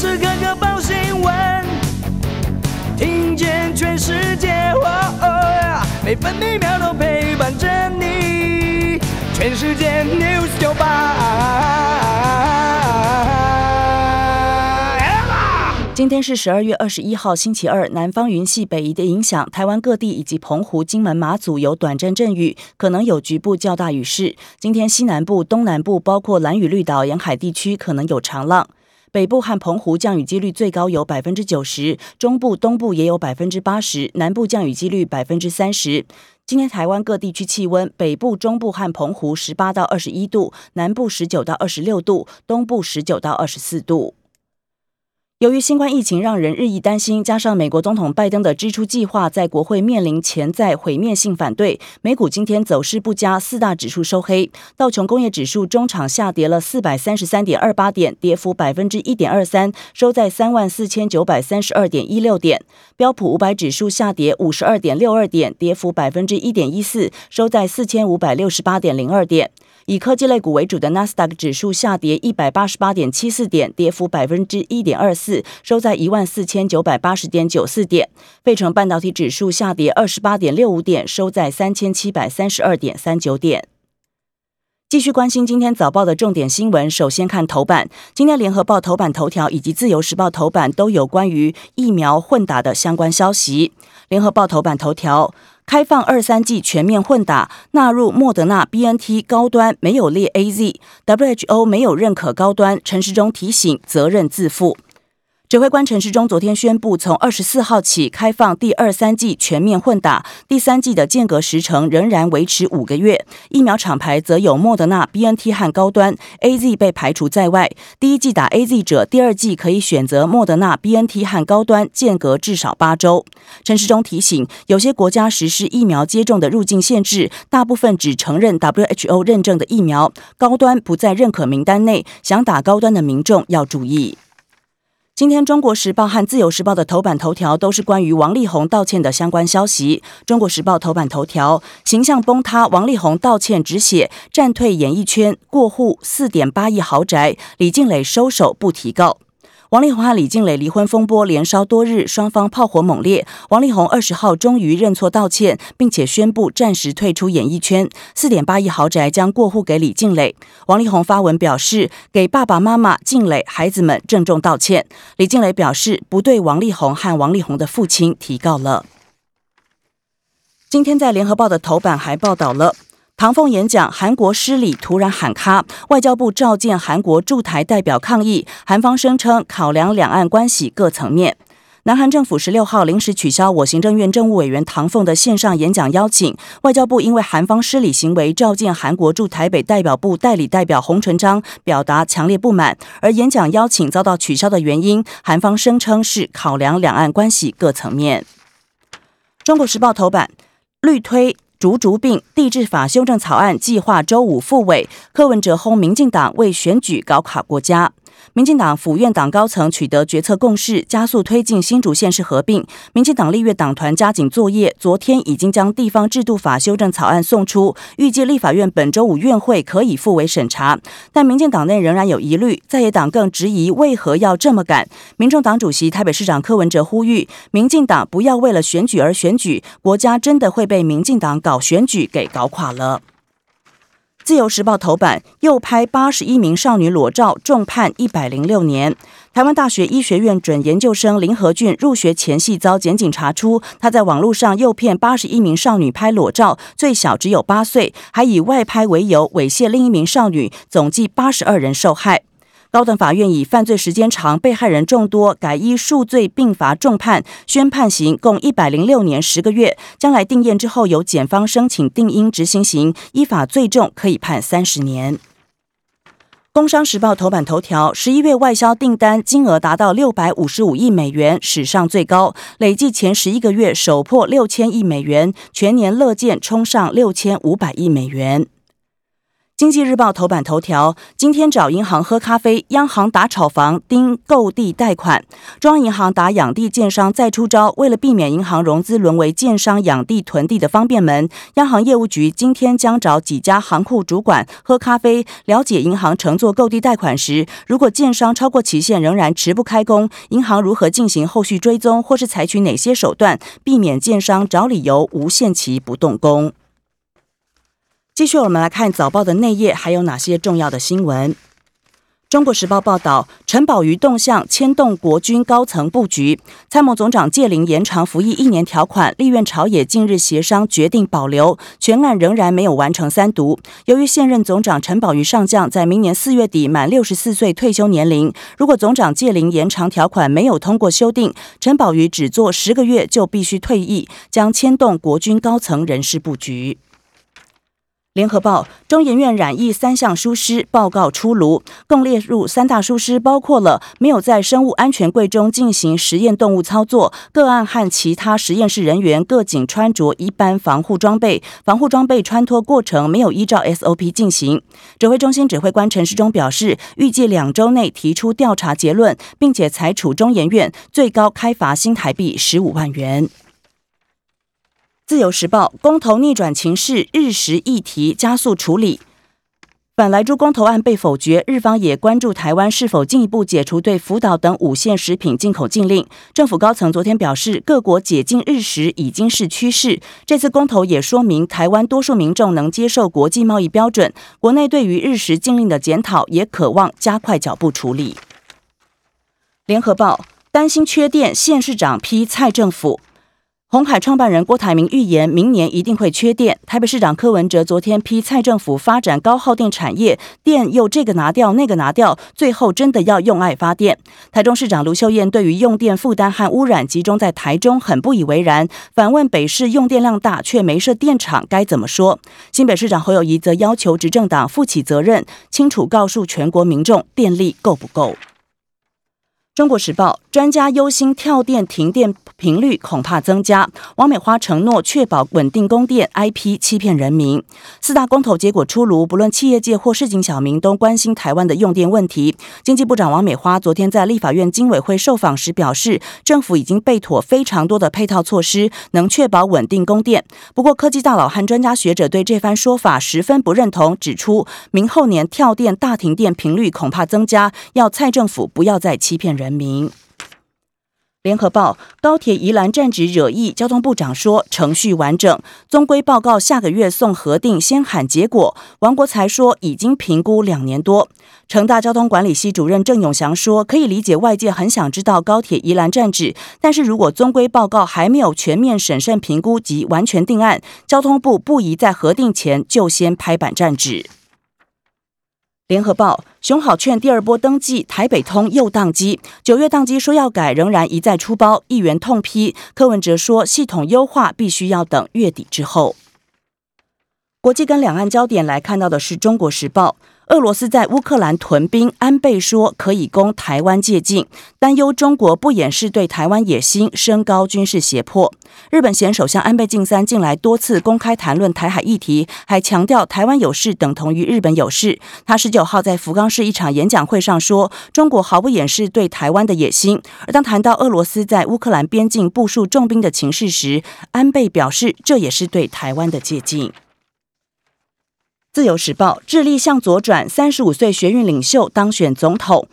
时刻刻报新闻，听见全世界，每分每秒都陪伴着你。全世界 news 九今天是十二月二十一号，星期二。南方云系北移的影响，台湾各地以及澎湖、金门、马祖有短暂阵雨，可能有局部较大雨势。今天西南部、东南部，包括蓝屿、绿岛沿海地区，可能有长浪。北部和澎湖降雨几率最高有百分之九十，中部、东部也有百分之八十，南部降雨几率百分之三十。今天台湾各地区气温：北部、中部和澎湖十八到二十一度，南部十九到二十六度，东部十九到二十四度。由于新冠疫情让人日益担心，加上美国总统拜登的支出计划在国会面临潜在毁灭性反对，美股今天走势不佳，四大指数收黑。道琼工业指数中场下跌了四百三十三点二八点，跌幅百分之一点二三，收在三万四千九百三十二点一六点。标普五百指数下跌五十二点六二点，跌幅百分之一点一四，收在四千五百六十八点零二点。以科技类股为主的纳斯达克指数下跌一百八十八点七四点，跌幅百分之一点二四，收在一万四千九百八十点九四点。费城半导体指数下跌二十八点六五点，收在三千七百三十二点三九点。继续关心今天早报的重点新闻，首先看头版。今天联合报头版头条以及自由时报头版都有关于疫苗混打的相关消息。联合报头版头条。开放二三季全面混打，纳入莫德纳、B N T 高端，没有列 A Z，W H O 没有认可高端。陈时中提醒，责任自负。指挥官陈时中昨天宣布，从二十四号起开放第二、三季全面混打，第三季的间隔时程仍然维持五个月。疫苗厂牌则有莫德纳、B N T 和高端，A Z 被排除在外。第一季打 A Z 者，第二季可以选择莫德纳、B N T 和高端，间隔至少八周。陈时中提醒，有些国家实施疫苗接种的入境限制，大部分只承认 W H O 认证的疫苗，高端不在认可名单内。想打高端的民众要注意。今天，《中国时报》和《自由时报》的头版头条都是关于王力宏道歉的相关消息。《中国时报》头版头条：形象崩塌，王力宏道歉止血战退演艺圈，过户四点八亿豪宅，李静蕾收手不提告。王力宏和李静蕾离婚风波连烧多日，双方炮火猛烈。王力宏二十号终于认错道歉，并且宣布暂时退出演艺圈。四点八亿豪宅将过户给李静蕾。王力宏发文表示，给爸爸妈妈、静蕾、孩子们郑重道歉。李静蕾表示，不对王力宏和王力宏的父亲提告了。今天在联合报的头版还报道了。唐凤演讲，韩国失礼突然喊卡，外交部召见韩国驻台代表抗议，韩方声称考量两岸关系各层面。南韩政府十六号临时取消我行政院政务委员唐凤的线上演讲邀请，外交部因为韩方失礼行为召见韩国驻台北代表部代理代表洪纯章，表达强烈不满，而演讲邀请遭到取消的原因，韩方声称是考量两岸关系各层面。中国时报头版绿推。竹竹病地质法修正草案计划周五复委，柯文哲轰民进党为选举搞垮国家。民进党府院党高层取得决策共识，加速推进新竹县市合并。民进党立院党团加紧作业，昨天已经将地方制度法修正草案送出，预计立法院本周五院会可以复委审查。但民进党内仍然有疑虑，在野党更质疑为何要这么赶。民众党主席台北市长柯文哲呼吁民进党不要为了选举而选举，国家真的会被民进党搞选举给搞垮了。自由时报头版又拍八十一名少女裸照，重判一百零六年。台湾大学医学院准研究生林和俊入学前夕遭检警查出，他在网络上诱骗八十一名少女拍裸照，最小只有八岁，还以外拍为由猥亵另一名少女，总计八十二人受害。高等法院以犯罪时间长、被害人众多，改依数罪并罚重判，宣判刑共一百零六年十个月。将来定验之后，由检方申请定因执行刑，依法最重可以判三十年。工商时报头版头条：十一月外销订单金额达到六百五十五亿美元，史上最高，累计前十一个月首破六千亿美元，全年乐见冲上六千五百亿美元。经济日报头版头条：今天找银行喝咖啡，央行打炒房盯购地贷款。中央银行打养地建商再出招，为了避免银行融资沦为建商养地囤地的方便门，央行业务局今天将找几家行库主管喝咖啡，了解银行乘坐购地贷款时，如果建商超过期限仍然迟不开工，银行如何进行后续追踪，或是采取哪些手段，避免建商找理由无限期不动工。继续，我们来看早报的内页，还有哪些重要的新闻？中国时报报道，陈宝瑜动向牵动国军高层布局，参谋总长届龄延长服役一年条款，立院朝野近日协商决定保留，全案仍然没有完成三读。由于现任总长陈宝瑜上将在明年四月底满六十四岁退休年龄，如果总长届龄延长条款没有通过修订，陈宝瑜只做十个月就必须退役，将牵动国军高层人事布局。联合报中研院染疫三项疏失报告出炉，共列入三大疏失，包括了没有在生物安全柜中进行实验动物操作，个案和其他实验室人员各仅穿着一般防护装备，防护装备穿脱过程没有依照 SOP 进行。指挥中心指挥官陈世忠表示，预计两周内提出调查结论，并且裁处中研院最高开罚新台币十五万元。自由时报公投逆转情势，日食议题加速处理。本来猪公投案被否决，日方也关注台湾是否进一步解除对福岛等五线食品进口禁令。政府高层昨天表示，各国解禁日食已经是趋势。这次公投也说明台湾多数民众能接受国际贸易标准。国内对于日食禁令的检讨也渴望加快脚步处理。联合报担心缺电，县市长批蔡政府。红海创办人郭台铭预言，明年一定会缺电。台北市长柯文哲昨天批蔡政府发展高耗电产业，电又这个拿掉那个拿掉，最后真的要用爱发电。台中市长卢秀燕对于用电负担和污染集中在台中很不以为然，反问北市用电量大却没设电厂该怎么说？新北市长侯友谊则要求执政党负起责任，清楚告诉全国民众电力够不够。中国时报专家忧心跳电停电频率恐怕增加。王美花承诺确保稳定供电，IP 欺骗人民。四大公投结果出炉，不论企业界或市井小民都关心台湾的用电问题。经济部长王美花昨天在立法院经委会受访时表示，政府已经备妥非常多的配套措施，能确保稳定供电。不过，科技大佬和专家学者对这番说法十分不认同，指出明后年跳电大停电频率恐怕增加，要蔡政府不要再欺骗。人民联合报高铁宜兰站址惹议，交通部长说程序完整，终归报告下个月送核定，先喊结果。王国才说已经评估两年多。成大交通管理系主任郑永祥说，可以理解外界很想知道高铁宜兰站址，但是如果终归报告还没有全面审慎评估及完全定案，交通部不宜在核定前就先拍板站址。联合报熊好券第二波登记，台北通又宕机。九月宕机说要改，仍然一再出包，议员痛批。柯文哲说，系统优化必须要等月底之后。国际跟两岸焦点来看到的是《中国时报》。俄罗斯在乌克兰屯兵，安倍说可以供台湾借镜，担忧中国不掩饰对台湾野心，升高军事胁迫。日本前首相安倍晋三近来多次公开谈论台海议题，还强调台湾有事等同于日本有事。他十九号在福冈市一场演讲会上说，中国毫不掩饰对台湾的野心。而当谈到俄罗斯在乌克兰边境部署重兵的情势时，安倍表示这也是对台湾的借镜。自由时报致力向左转，三十五岁学运领袖当选总统。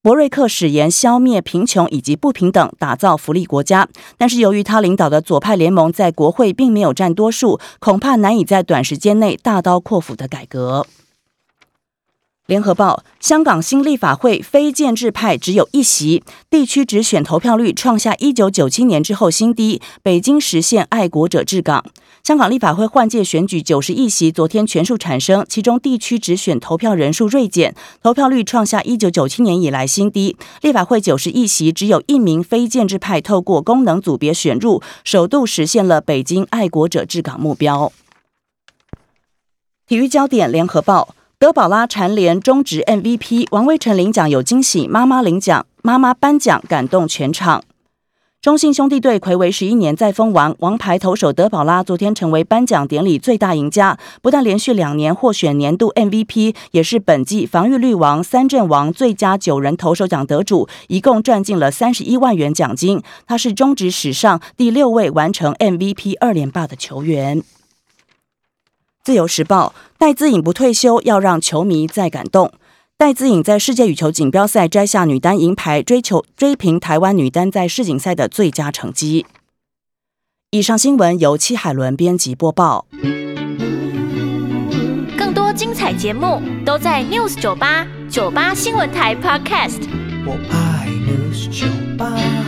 博瑞克誓言消灭贫穷以及不平等，打造福利国家。但是由于他领导的左派联盟在国会并没有占多数，恐怕难以在短时间内大刀阔斧的改革。联合报：香港新立法会非建制派只有一席，地区直选投票率创下一九九七年之后新低。北京实现爱国者治港。香港立法会换届选举九十一席，昨天全数产生，其中地区直选投票人数锐减，投票率创下一九九七年以来新低。立法会九十一席只有一名非建制派透过功能组别选入，首度实现了北京爱国者治港目标。体育焦点：联合报。德宝拉蝉联中职 MVP，王威成领奖有惊喜，妈妈领奖，妈妈颁奖感动全场。中信兄弟队魁违十一年再封王，王牌投手德保拉昨天成为颁奖典礼最大赢家，不但连续两年获选年度 MVP，也是本季防御率王、三阵王、最佳九人投手奖得主，一共赚进了三十一万元奖金。他是中职史上第六位完成 MVP 二连霸的球员。自由时报：戴资颖不退休，要让球迷再感动。戴资颖在世界羽球锦标赛摘下女单银牌，追求追平台湾女单在世锦赛的最佳成绩。以上新闻由戚海伦编辑播报。更多精彩节目都在 News 九八九八新闻台 Podcast。我爱 News 酒吧。